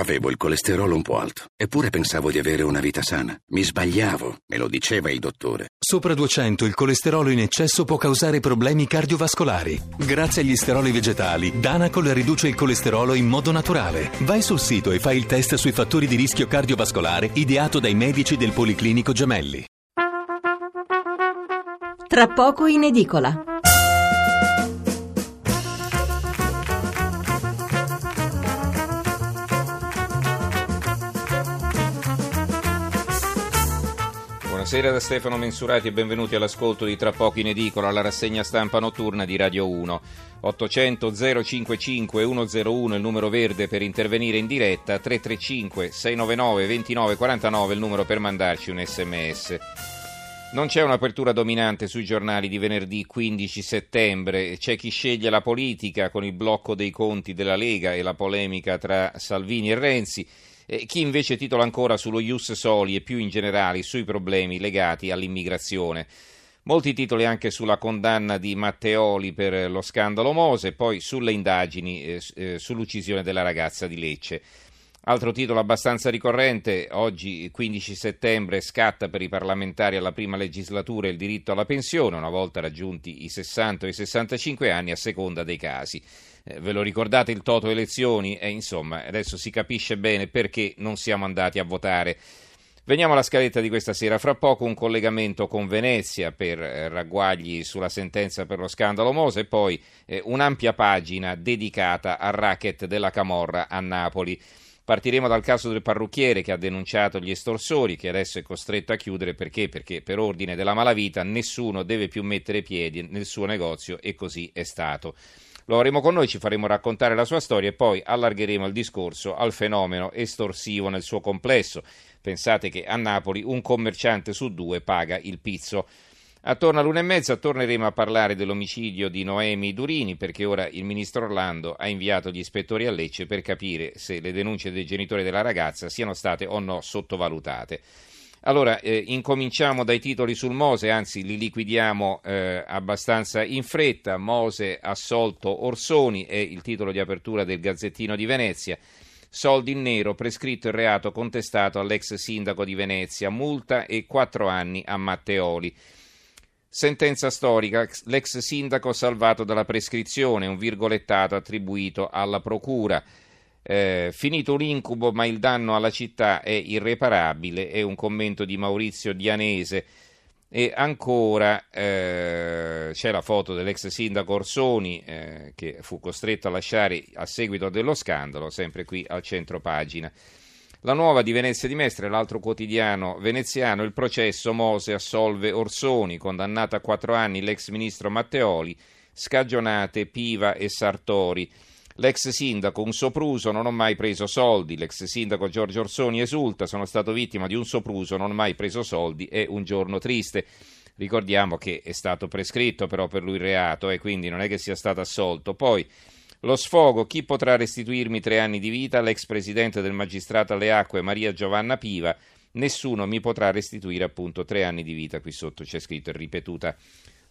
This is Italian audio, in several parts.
Avevo il colesterolo un po' alto, eppure pensavo di avere una vita sana. Mi sbagliavo, me lo diceva il dottore. Sopra 200 il colesterolo in eccesso può causare problemi cardiovascolari. Grazie agli steroli vegetali, Danacol riduce il colesterolo in modo naturale. Vai sul sito e fai il test sui fattori di rischio cardiovascolare ideato dai medici del Policlinico Gemelli. Tra poco in edicola. Buonasera da Stefano Mensurati e benvenuti all'ascolto di Tra poco in edicola, alla rassegna stampa notturna di Radio 1. 800 055 101 il numero verde per intervenire in diretta, 335 699 2949 il numero per mandarci un sms. Non c'è un'apertura dominante sui giornali di venerdì 15 settembre, c'è chi sceglie la politica con il blocco dei conti della Lega e la polemica tra Salvini e Renzi eh, chi invece titola ancora sullo Ius Soli e più in generale sui problemi legati all'immigrazione. Molti titoli anche sulla condanna di Matteoli per lo scandalo Mose, poi sulle indagini eh, eh, sull'uccisione della ragazza di Lecce. Altro titolo abbastanza ricorrente, oggi 15 settembre scatta per i parlamentari alla prima legislatura il diritto alla pensione, una volta raggiunti i 60 o i 65 anni a seconda dei casi. Eh, ve lo ricordate il toto elezioni? E insomma, adesso si capisce bene perché non siamo andati a votare. Veniamo alla scaletta di questa sera. Fra poco un collegamento con Venezia per eh, ragguagli sulla sentenza per lo scandalo Mose e poi eh, un'ampia pagina dedicata al racket della Camorra a Napoli. Partiremo dal caso del parrucchiere che ha denunciato gli estorsori, che adesso è costretto a chiudere perché? Perché per ordine della malavita nessuno deve più mettere piedi nel suo negozio e così è stato. Lo avremo con noi, ci faremo raccontare la sua storia e poi allargheremo il discorso al fenomeno estorsivo nel suo complesso. Pensate che a Napoli un commerciante su due paga il pizzo. Attorno all'una e mezza torneremo a parlare dell'omicidio di Noemi Durini perché ora il ministro Orlando ha inviato gli ispettori a Lecce per capire se le denunce dei genitori della ragazza siano state o no sottovalutate. Allora, eh, incominciamo dai titoli sul Mose, anzi li liquidiamo eh, abbastanza in fretta. Mose assolto Orsoni è il titolo di apertura del Gazzettino di Venezia. Soldi in nero, prescritto il reato contestato all'ex sindaco di Venezia, multa e quattro anni a Matteoli. Sentenza storica, l'ex sindaco salvato dalla prescrizione, un virgolettato attribuito alla procura. Eh, finito un incubo, ma il danno alla città è irreparabile, è un commento di Maurizio Dianese. E ancora eh, c'è la foto dell'ex sindaco Orsoni eh, che fu costretto a lasciare a seguito dello scandalo, sempre qui al centro pagina. La nuova di Venezia di Mestre, l'altro quotidiano veneziano, il processo Mose assolve Orsoni, condannato a quattro anni l'ex ministro Matteoli, scagionate Piva e Sartori. L'ex sindaco, un sopruso, non ho mai preso soldi. L'ex sindaco Giorgio Orsoni esulta, sono stato vittima di un sopruso, non ho mai preso soldi, è un giorno triste. Ricordiamo che è stato prescritto però per lui il reato e quindi non è che sia stato assolto. Poi lo sfogo, chi potrà restituirmi tre anni di vita? L'ex presidente del magistrato alle acque Maria Giovanna Piva. Nessuno mi potrà restituire appunto tre anni di vita. Qui sotto c'è scritto e ripetuta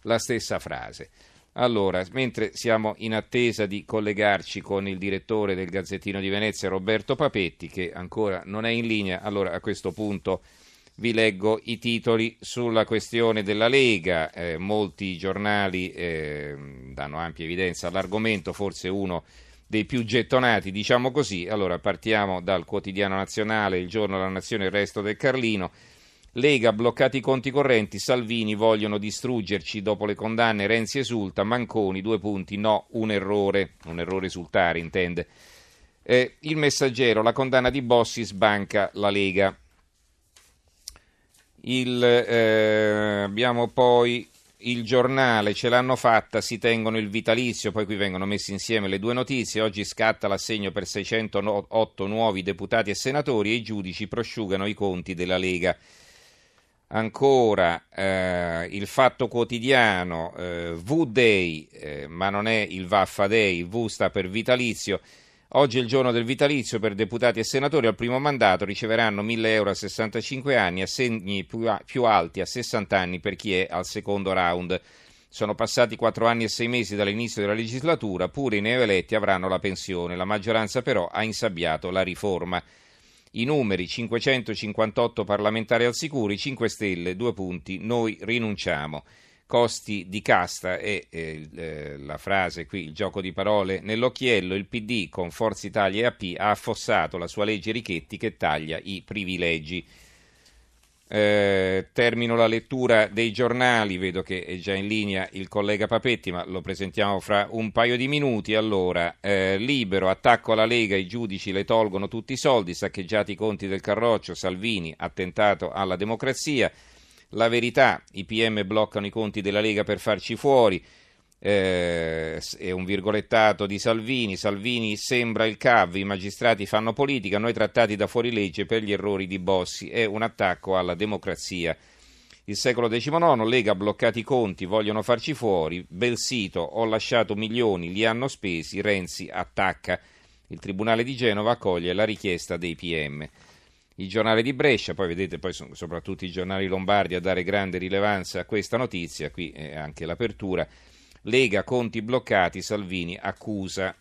la stessa frase. Allora, mentre siamo in attesa di collegarci con il direttore del Gazzettino di Venezia, Roberto Papetti, che ancora non è in linea, allora a questo punto vi leggo i titoli sulla questione della Lega. Eh, molti giornali eh, danno ampia evidenza all'argomento, forse uno dei più gettonati, diciamo così. Allora partiamo dal quotidiano nazionale, il giorno della nazione, il resto del Carlino. Lega bloccati i conti correnti, Salvini vogliono distruggerci dopo le condanne, Renzi esulta, Manconi due punti, no, un errore, un errore esultare intende. Eh, il messaggero, la condanna di Bossi sbanca la Lega. Il, eh, abbiamo poi il giornale, ce l'hanno fatta, si tengono il vitalizio, poi qui vengono messe insieme le due notizie, oggi scatta l'assegno per 608 nuovi deputati e senatori e i giudici prosciugano i conti della Lega ancora eh, il Fatto Quotidiano, eh, V-Day, eh, ma non è il Vaffa Day, V sta per vitalizio. Oggi è il giorno del vitalizio per deputati e senatori al primo mandato, riceveranno 1000 euro a 65 anni, assegni più, più alti a 60 anni per chi è al secondo round. Sono passati quattro anni e sei mesi dall'inizio della legislatura, pure i neoeletti avranno la pensione. La maggioranza però ha insabbiato la riforma. I numeri 558 parlamentari al sicuro, 5 Stelle, due punti, noi rinunciamo. Costi di casta eh, eh, la frase qui, il gioco di parole nell'occhiello. Il PD con Forza Italia e AP ha affossato la sua legge Richetti che taglia i privilegi. Eh, termino la lettura dei giornali, vedo che è già in linea il collega Papetti, ma lo presentiamo fra un paio di minuti. Allora, eh, libero, attacco alla Lega, i giudici le tolgono tutti i soldi, saccheggiati i conti del Carroccio, Salvini, attentato alla democrazia. La verità, i PM bloccano i conti della Lega per farci fuori eh, è un virgolettato di Salvini, Salvini sembra il CAV, i magistrati fanno politica, noi trattati da fuorilegge per gli errori di Bossi, è un attacco alla democrazia. Il secolo XIX, Lega bloccati i conti, vogliono farci fuori, bel sito, ho lasciato milioni, li hanno spesi, Renzi attacca. Il Tribunale di Genova accoglie la richiesta dei PM. Il giornale di Brescia, poi vedete poi sono soprattutto i giornali lombardi a dare grande rilevanza a questa notizia, qui è anche l'apertura. Lega conti bloccati, Salvini accusa